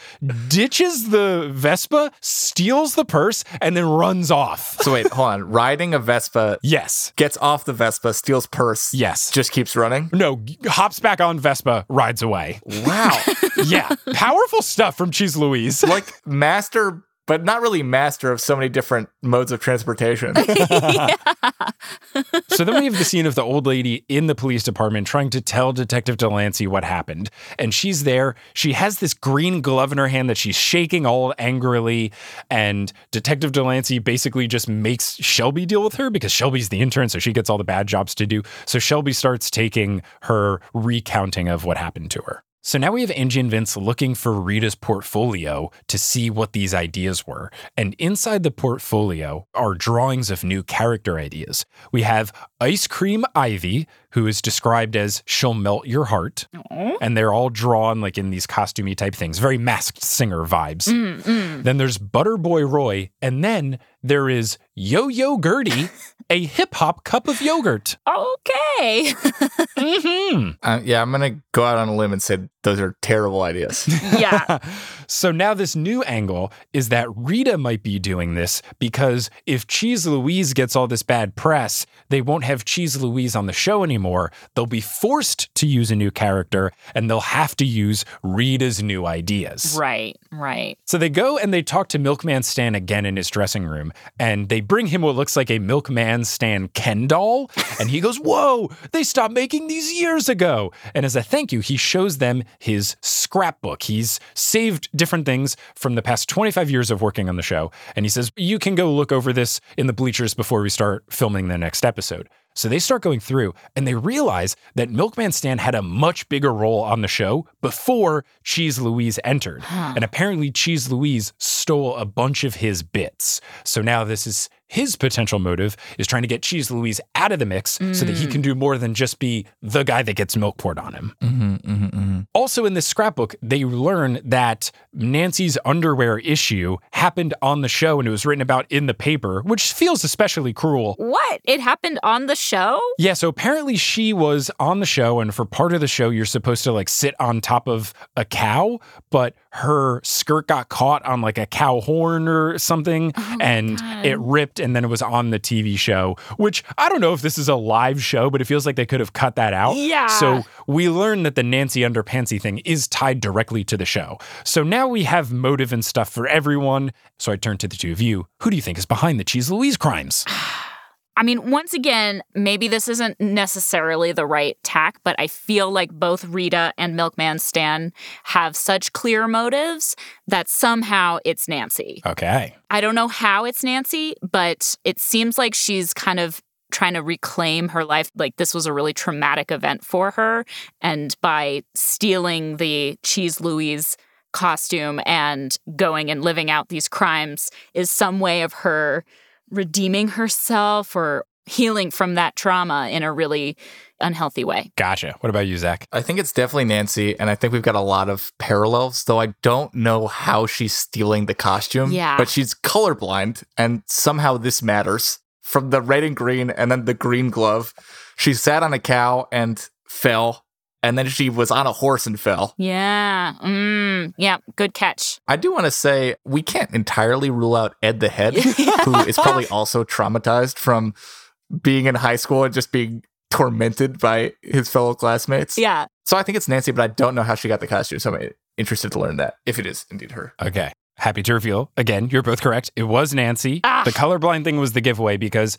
ditches the Vespa, steals the purse, and then runs off. So wait, hold on. Riding a Vespa, Yes. gets off the Vespa, steals purse, Yes. just keeps running. No, hops back on Vespa, rides away. Wow. Yeah. Powerful stuff from Cheese Louise. like master, but not really master of so many different modes of transportation. So then we have the scene of the old lady in the police department trying to tell Detective Delancey what happened. And she's there. She has this green glove in her hand that she's shaking all angrily. And Detective Delancey basically just makes Shelby deal with her because Shelby's the intern, so she gets all the bad jobs to do. So Shelby starts taking her recounting of what happened to her. So now we have Angie and Vince looking for Rita's portfolio to see what these ideas were. And inside the portfolio are drawings of new character ideas. We have Ice Cream Ivy, who is described as she'll melt your heart. And they're all drawn like in these costumey type things, very masked singer vibes. Then there's Butterboy Roy. And then there is Yo Yo Gurti, a hip hop cup of yogurt. Okay. hmm uh, yeah, I'm gonna go out on a limb and say those are terrible ideas. yeah. So now this new angle is that Rita might be doing this because if Cheese Louise gets all this bad press, they won't have Cheese Louise on the show anymore. They'll be forced to use a new character and they'll have to use Rita's new ideas. Right. Right. So they go and they talk to Milkman Stan again in his dressing room, and they bring him what looks like a Milkman Stan Ken doll. And he goes, Whoa, they stopped making these years ago. And as a thank you, he shows them his scrapbook. He's saved different things from the past 25 years of working on the show. And he says, You can go look over this in the bleachers before we start filming the next episode. So they start going through and they realize that Milkman Stan had a much bigger role on the show before Cheese Louise entered. And apparently, Cheese Louise stole a bunch of his bits. So now this is his potential motive is trying to get Cheese Louise out of the mix so that he can do more than just be the guy that gets milk poured on him. mm-hmm, mm-hmm, mm-hmm. Also, in this scrapbook, they learn that Nancy's underwear issue happened on the show and it was written about in the paper, which feels especially cruel. What? It happened on the show? Yeah, so apparently she was on the show, and for part of the show, you're supposed to like sit on top of a cow, but her skirt got caught on like a cow horn or something, and it ripped, and then it was on the TV show, which I don't know if this is a live show, but it feels like they could have cut that out. Yeah. So we learned that the Nancy Underpantsy thing is tied directly to the show. So now we have motive and stuff for everyone. So I turn to the two of you. Who do you think is behind the Cheese Louise crimes? I mean, once again, maybe this isn't necessarily the right tack, but I feel like both Rita and Milkman Stan have such clear motives that somehow it's Nancy. Okay. I don't know how it's Nancy, but it seems like she's kind of trying to reclaim her life. Like this was a really traumatic event for her. And by stealing the Cheese Louise costume and going and living out these crimes is some way of her redeeming herself or healing from that trauma in a really unhealthy way. Gotcha. What about you, Zach? I think it's definitely Nancy, and I think we've got a lot of parallels, though I don't know how she's stealing the costume. Yeah. But she's colorblind, and somehow this matters. From the red and green, and then the green glove. She sat on a cow and fell, and then she was on a horse and fell. Yeah. Mm, yeah. Good catch. I do want to say we can't entirely rule out Ed the Head, who is probably also traumatized from being in high school and just being tormented by his fellow classmates. Yeah. So I think it's Nancy, but I don't know how she got the costume. So I'm interested to learn that, if it is indeed her. Okay. Happy to reveal. Again, you're both correct. It was Nancy. Ah. The colorblind thing was the giveaway because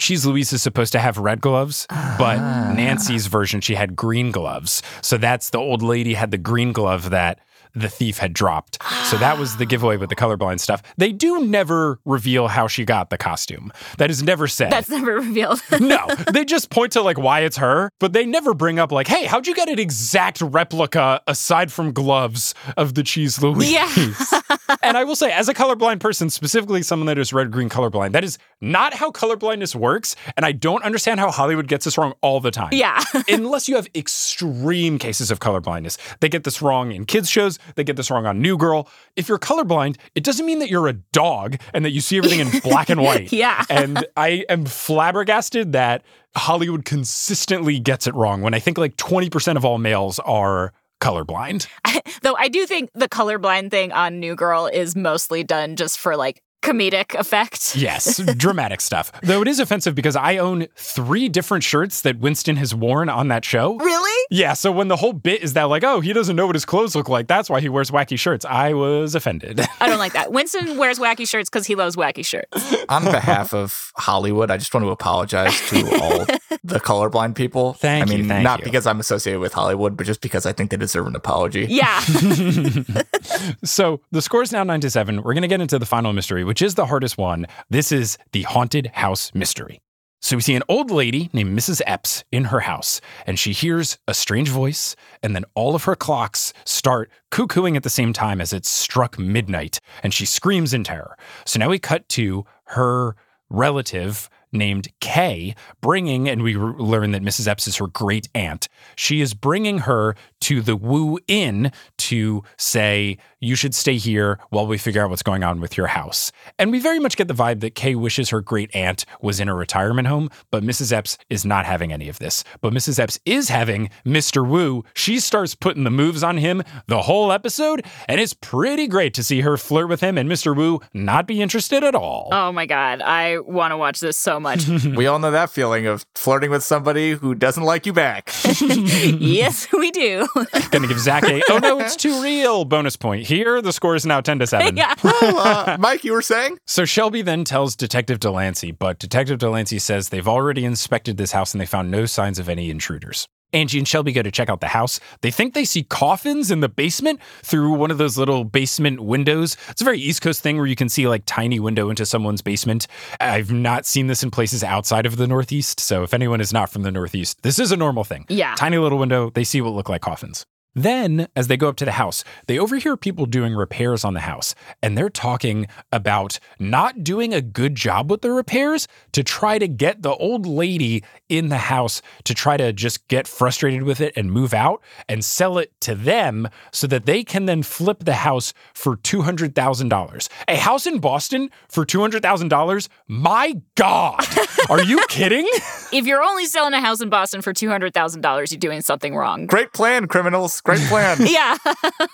Cheese Louise is supposed to have red gloves, but Ah. Nancy's version, she had green gloves. So that's the old lady had the green glove that the thief had dropped. So that was the giveaway with the colorblind stuff. They do never reveal how she got the costume. That is never said. That's never revealed. no, they just point to like why it's her, but they never bring up like, hey, how'd you get an exact replica aside from gloves of the cheese Louise? Yeah. and I will say, as a colorblind person, specifically someone that is red green colorblind, that is not how colorblindness works. And I don't understand how Hollywood gets this wrong all the time. Yeah. Unless you have extreme cases of colorblindness. They get this wrong in kids' shows, they get this wrong on New Girl. If you're colorblind, it doesn't mean that you're a dog and that you see everything in black and white. Yeah. And I am flabbergasted that Hollywood consistently gets it wrong when I think like 20% of all males are colorblind. Though I do think the colorblind thing on New Girl is mostly done just for like comedic effect. Yes, dramatic stuff. Though it is offensive because I own three different shirts that Winston has worn on that show. Really? Yeah, so when the whole bit is that, like, oh, he doesn't know what his clothes look like, that's why he wears wacky shirts, I was offended. I don't like that. Winston wears wacky shirts because he loves wacky shirts. On behalf of Hollywood, I just want to apologize to all the colorblind people. Thank I you, mean, thank not you. because I'm associated with Hollywood, but just because I think they deserve an apology. Yeah. so the score is now nine to seven. We're going to get into the final mystery, which is the hardest one. This is the haunted house mystery. So we see an old lady named Mrs. Epps in her house, and she hears a strange voice, and then all of her clocks start cuckooing at the same time as it struck midnight, and she screams in terror. So now we cut to her relative named Kay bringing, and we learn that Mrs. Epps is her great aunt. She is bringing her to the Woo Inn to say, you should stay here while we figure out what's going on with your house. And we very much get the vibe that Kay wishes her great aunt was in a retirement home, but Mrs. Epps is not having any of this. But Mrs. Epps is having Mr. Woo. She starts putting the moves on him the whole episode, and it's pretty great to see her flirt with him and Mr. Woo not be interested at all. oh my God. I want to watch this so much. We all know that feeling of flirting with somebody who doesn't like you back. yes, we do. Gonna give Zach a oh no, it's too real bonus point. Here, the score is now 10 to 7. yeah. Well, uh, Mike, you were saying? So Shelby then tells Detective Delancey, but Detective Delancey says they've already inspected this house and they found no signs of any intruders. Angie and Shelby go to check out the house. They think they see coffins in the basement through one of those little basement windows. It's a very East Coast thing where you can see like tiny window into someone's basement. I've not seen this in places outside of the Northeast. So if anyone is not from the Northeast, this is a normal thing. Yeah. Tiny little window, they see what look like coffins. Then, as they go up to the house, they overhear people doing repairs on the house, and they're talking about not doing a good job with the repairs to try to get the old lady in the house to try to just get frustrated with it and move out and sell it to them so that they can then flip the house for $200,000. A house in Boston for $200,000? My God! Are you kidding? If you're only selling a house in Boston for $200,000, you're doing something wrong. Great plan, criminals. Great plan. Yeah.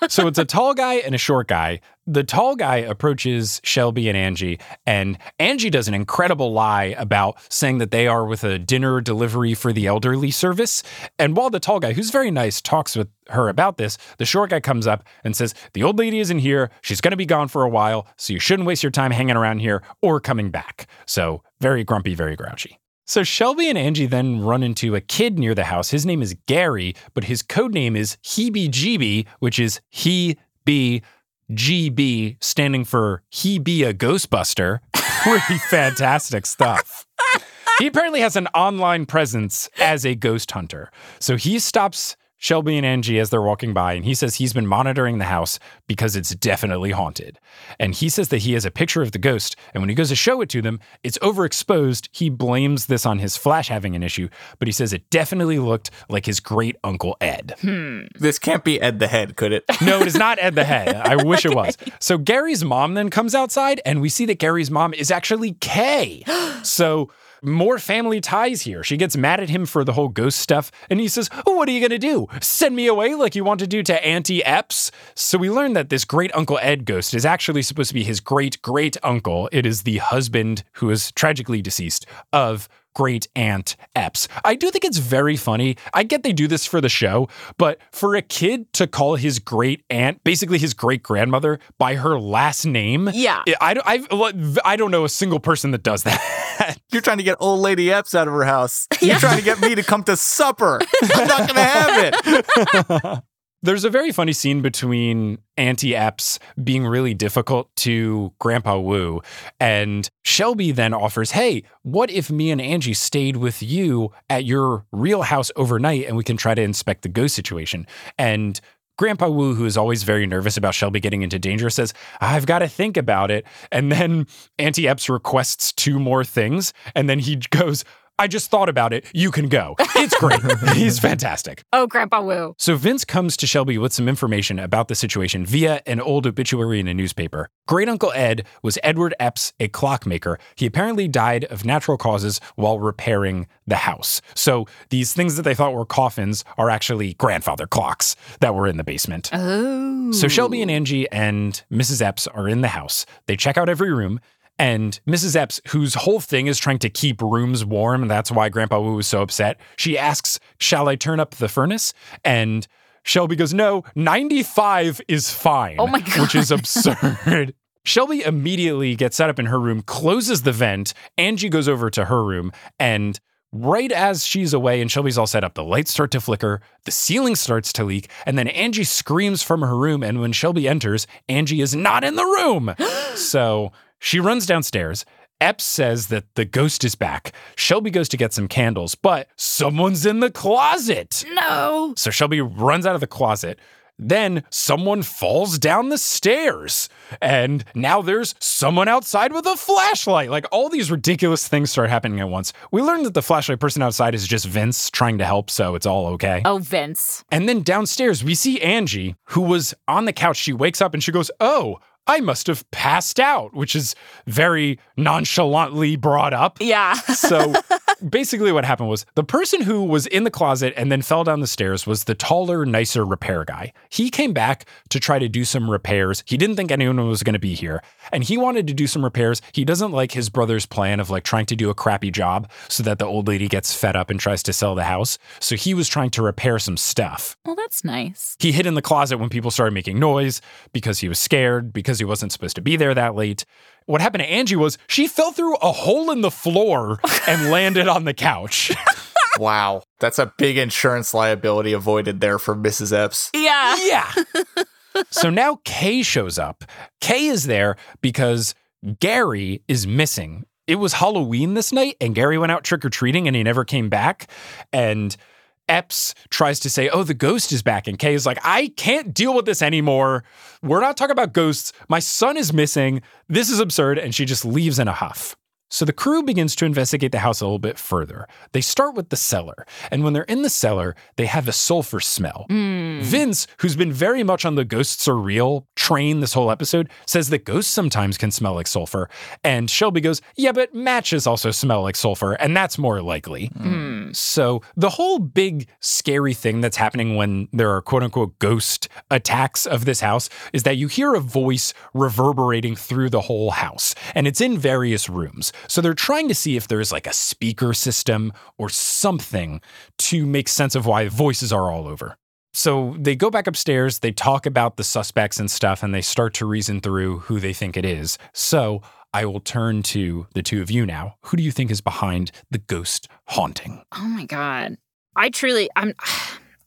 so it's a tall guy and a short guy. The tall guy approaches Shelby and Angie, and Angie does an incredible lie about saying that they are with a dinner delivery for the elderly service. And while the tall guy, who's very nice, talks with her about this, the short guy comes up and says, The old lady isn't here. She's going to be gone for a while, so you shouldn't waste your time hanging around here or coming back. So very grumpy, very grouchy. So Shelby and Angie then run into a kid near the house. His name is Gary, but his code name is Heebie Jeebie, which is he be GB, standing for he be a Ghostbuster. Pretty fantastic stuff. He apparently has an online presence as a ghost hunter. So he stops Shelby and Angie as they're walking by, and he says he's been monitoring the house because it's definitely haunted. And he says that he has a picture of the ghost, and when he goes to show it to them, it's overexposed. He blames this on his flash having an issue, but he says it definitely looked like his great uncle Ed. Hmm. this can't be Ed the Head, could it? No, it is not Ed the Head. I wish it was. So Gary's mom then comes outside, and we see that Gary's mom is actually Kay. So more family ties here. She gets mad at him for the whole ghost stuff, and he says, oh, What are you going to do? Send me away like you want to do to Auntie Epps? So we learn that this great Uncle Ed ghost is actually supposed to be his great great uncle. It is the husband who is tragically deceased of great aunt Epps. I do think it's very funny. I get they do this for the show, but for a kid to call his great aunt, basically his great grandmother, by her last name, Yeah. I, don't- I've, I don't know a single person that does that. You're trying to get old lady Epps out of her house. You're trying to get me to come to supper. I'm not going to have it. There's a very funny scene between Auntie Epps being really difficult to Grandpa Woo, and Shelby then offers, Hey, what if me and Angie stayed with you at your real house overnight and we can try to inspect the ghost situation? And Grandpa Woo, who is always very nervous about Shelby getting into danger, says, I've got to think about it. And then Auntie Epps requests two more things. And then he goes, I just thought about it. You can go. It's great. He's fantastic. Oh, Grandpa Woo. So Vince comes to Shelby with some information about the situation via an old obituary in a newspaper. Great Uncle Ed was Edward Epps, a clockmaker. He apparently died of natural causes while repairing the house. So these things that they thought were coffins are actually grandfather clocks that were in the basement. Oh. So Shelby and Angie and Mrs. Epps are in the house. They check out every room. And Mrs. Epps, whose whole thing is trying to keep rooms warm, and that's why Grandpa Woo was so upset, she asks, Shall I turn up the furnace? And Shelby goes, No, 95 is fine. Oh my God. Which is absurd. Shelby immediately gets set up in her room, closes the vent. Angie goes over to her room, and right as she's away and Shelby's all set up, the lights start to flicker, the ceiling starts to leak, and then Angie screams from her room. And when Shelby enters, Angie is not in the room. so she runs downstairs. Epps says that the ghost is back. Shelby goes to get some candles, but someone's in the closet. no. So Shelby runs out of the closet. Then someone falls down the stairs. And now there's someone outside with a flashlight. Like all these ridiculous things start happening at once. We learned that the flashlight person outside is just Vince trying to help, so it's all okay. Oh, Vince. And then downstairs, we see Angie, who was on the couch. She wakes up and she goes, Oh, I must have passed out, which is very nonchalantly brought up. Yeah. So basically, what happened was the person who was in the closet and then fell down the stairs was the taller, nicer repair guy. He came back to try to do some repairs. He didn't think anyone was going to be here, and he wanted to do some repairs. He doesn't like his brother's plan of like trying to do a crappy job so that the old lady gets fed up and tries to sell the house. So he was trying to repair some stuff. well, that's nice. He hid in the closet when people started making noise because he was scared, because he wasn't supposed to be there that late. What happened to Angie was she fell through a hole in the floor and landed on the couch. Wow. That's a big insurance liability avoided there for Mrs. Epps. Yeah. yeah. so now Kay shows up. Kay is there because Gary is missing. It was Halloween this night, and Gary went out trick or treating and he never came back. And Epps tries to say, Oh, the ghost is back. And Kay is like, I can't deal with this anymore. We're not talking about ghosts. My son is missing. This is absurd. And she just leaves in a huff. So the crew begins to investigate the house a little bit further. They start with the cellar. And when they're in the cellar, they have a sulfur smell. Hmm. Vince, who's been very much on the ghosts are real train this whole episode, says that ghosts sometimes can smell like sulfur. And Shelby goes, Yeah, but matches also smell like sulfur, and that's more likely. Hmm. So the whole big scary thing that's happening when there are quote unquote ghost attacks of this house is that you hear a voice reverberating through the whole house, and it's in various rooms. So they're trying to see if there's like a speaker system or something to make sense of why voices are all over. So they go back upstairs, they talk about the suspects and stuff, and they start to reason through who they think it is. So I will turn to the two of you now. Who do you think is behind the ghost haunting? Oh my god. I truly I'm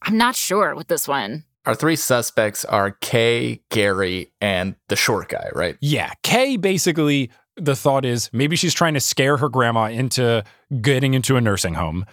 I'm not sure with this one. Our three suspects are Kay, Gary, and the short guy, right? Yeah, Kay basically, the thought is maybe she's trying to scare her grandma into getting into a nursing home.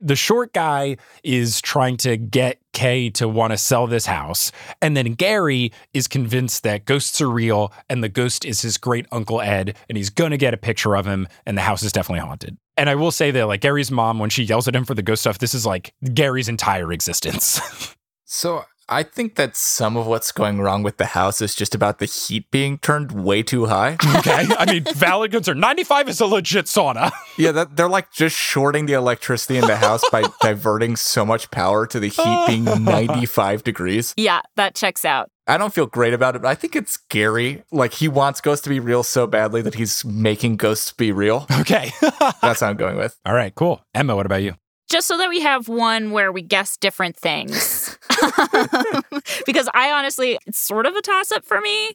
The short guy is trying to get Kay to want to sell this house. And then Gary is convinced that ghosts are real and the ghost is his great uncle Ed and he's going to get a picture of him and the house is definitely haunted. And I will say that, like, Gary's mom, when she yells at him for the ghost stuff, this is like Gary's entire existence. So I think that some of what's going wrong with the house is just about the heat being turned way too high. okay. I mean, valid concern. 95 is a legit sauna. yeah, that they're like just shorting the electricity in the house by diverting so much power to the heat being 95 degrees. Yeah, that checks out. I don't feel great about it, but I think it's scary. Like he wants ghosts to be real so badly that he's making ghosts be real. Okay. That's what I'm going with. All right, cool. Emma, what about you? Just so that we have one where we guess different things. because I honestly, it's sort of a toss up for me,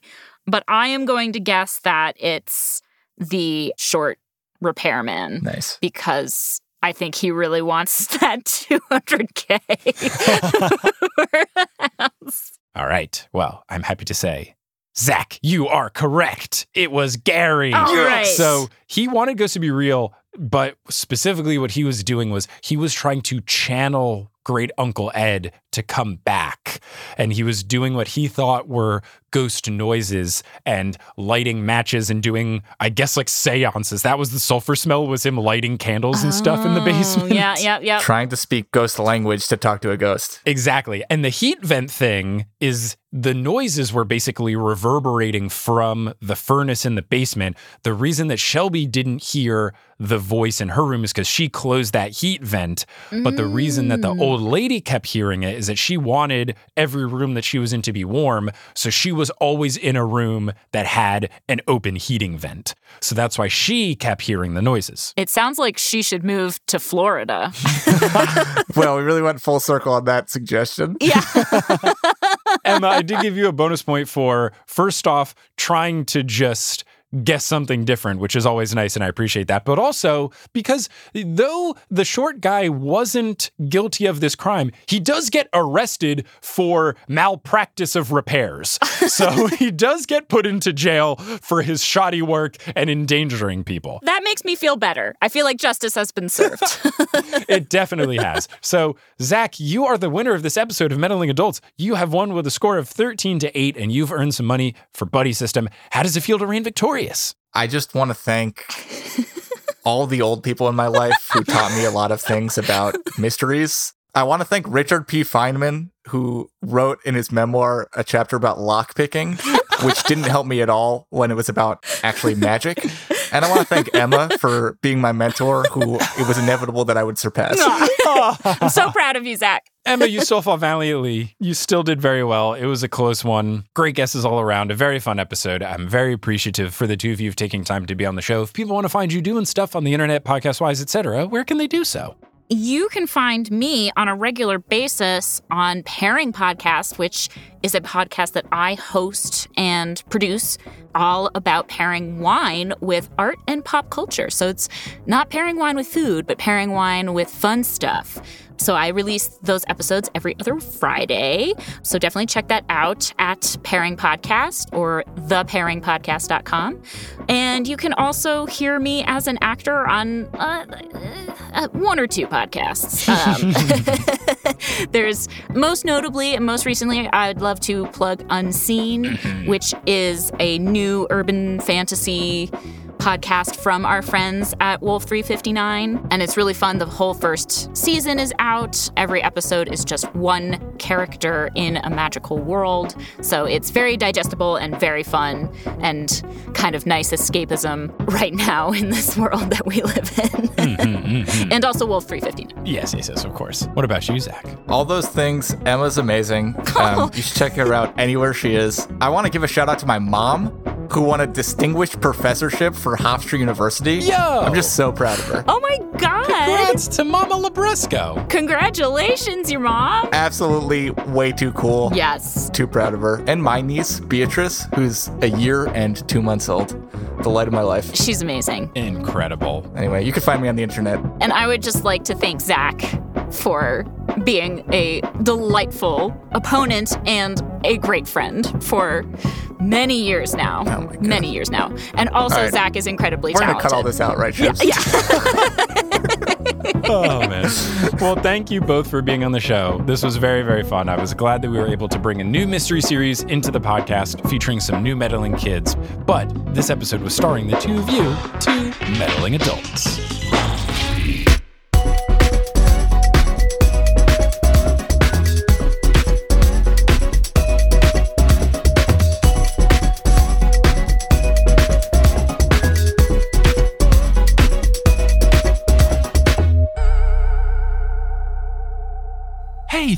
but I am going to guess that it's the short repairman Nice. because I think he really wants that 200K. for a house. All right. Well, I'm happy to say, Zach, you are correct. It was Gary. All right. So he wanted ghosts to be real, but specifically what he was doing was he was trying to channel great Uncle Ed to come back. And he was doing what he thought were ghost noises and lighting matches and doing, I guess, like seances. That was the sulfur smell, was him lighting candles and stuff in the Oh, basement. Yeah, yeah, yeah. Trying to speak ghost language to talk to a ghost. Exactly. And the heat vent thing is the noises were basically reverberating from the furnace in the basement. The reason that Shelby didn't hear the voice in her room is because she closed that heat vent. But the reason that the Mm. old lady kept hearing it is that she wanted every room that she was in to be warm. So she was always in a room that had an open heating vent. So that's why she kept hearing the noises. It sounds like she should move to Florida. well, we really went full circle on that suggestion. Yeah. Emma, I did give you a bonus point for first off trying to just guess something different, which is always nice and I appreciate that. But also because though the short guy wasn't guilty of this crime, he does get arrested for malpractice of repairs. so he does get put into jail for his shoddy work and endangering people. that makes me feel better. I feel like justice has been served. It definitely has. So, Zach, you are the winner of this episode of Meddling Adults. You have won with a score of 13 to 8, and you've earned some money for Buddy System. How does it feel to reign victorious? I just want to thank all the old people in my life who taught me a lot of things about mysteries. I want to thank Richard P. Feynman, who wrote in his memoir a chapter about lockpicking, which didn't help me at all when it was about actually magic. And I want to thank Emma for being my mentor, who it was inevitable that I would surpass. I'm so proud of you, Zach. Emma, you still fought valiantly. You still did very well. It was a close one. Great guesses all around. A very fun episode. I'm very appreciative for the two of you taking time to be on the show. If people want to find you doing stuff on the internet, podcast wise, etc., where can they do so? You can find me on a regular basis on Pairing Podcast, which is a podcast that I host and produce all about pairing wine with art and pop culture. So it's not pairing wine with food, but pairing wine with fun stuff. So I release those episodes every other Friday. So definitely check that out at Pairing Podcast or thepairingpodcast.com. And you can also hear me as an actor on uh, uh, one or two podcasts. Um, there's most notably and most recently, I'd love to plug Unseen, which is a new urban fantasy podcast from our friends at Wolf 359. And it's really fun. The whole first season is out. Every episode is just one character in a magical world. So it's very digestible and very fun and kind of nice escapism right now in this world that we live in. and also Wolf 359. Yes, yes, yes, of course. What about you, Zach? All those things. Emma's amazing. Um, you should check her out anywhere she is. I want to give a shout out to my mom, who won a distinguished professorship for Hofstra University. Yo! I'm just so proud of her. Oh my God! Congrats to Mama Libresco. Congratulations, your mom. Absolutely way too cool. Yes. Too proud of her. And my niece, Beatrice, who's a year and two months old. The light of my life. She's amazing. Incredible. Anyway, you can find me on the internet. And I would just like to thank Zach for being a delightful opponent and a great friend for many years now. Oh my God. many years now. And also, All right. Zach is incredibly talented. We're going to cut all this out, right, Yeah, yeah. Oh, man. Well, thank you both for being on the show. This was very, very fun. I was glad that we were able to bring a new mystery series into the podcast featuring some new meddling kids. But this episode was starring the two of you, two meddling adults.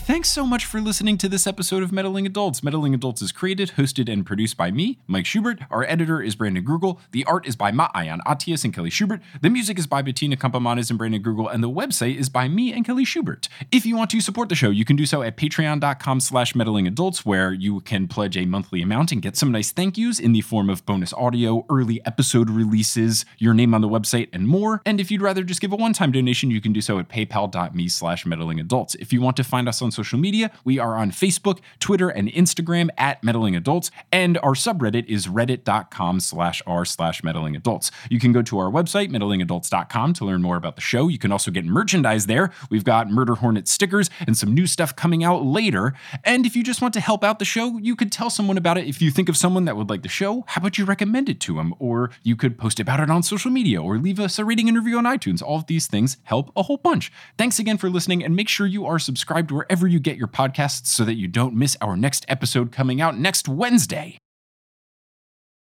Thanks so much for listening to this episode of Meddling Adults. Meddling Adults is created, hosted, and produced by me, Mike Schubert. Our editor is Brandon Grugle. The art is by Maayan Atias and Kelly Schubert. The music is by Bettina Campomanes and Brandon Grugle, and the website is by me and Kelly Schubert. If you want to support the show, you can do so at patreon.com slash meddlingadults, where you can pledge a monthly amount and get some nice thank yous in the form of bonus audio, early episode releases, your name on the website, and more. And if you'd rather just give a one-time donation, you can do so at paypal.me slash meddlingadults. If you want to find us on social media. We are on Facebook, Twitter, and Instagram at Meddling Adults, and our subreddit is reddit.com slash r slash meddling adults. You can go to our website, meddlingadults.com, to learn more about the show. You can also get merchandise there. We've got Murder Hornet stickers and some new stuff coming out later. And if you just want to help out the show, you could tell someone about it. If you think of someone that would like the show, how about you recommend it to them? Or you could post about it on social media or leave us a rating and review on iTunes. All of these things help a whole bunch. Thanks again for listening, and make sure you are subscribed wherever you get your podcasts so that you don't miss our next episode coming out next Wednesday.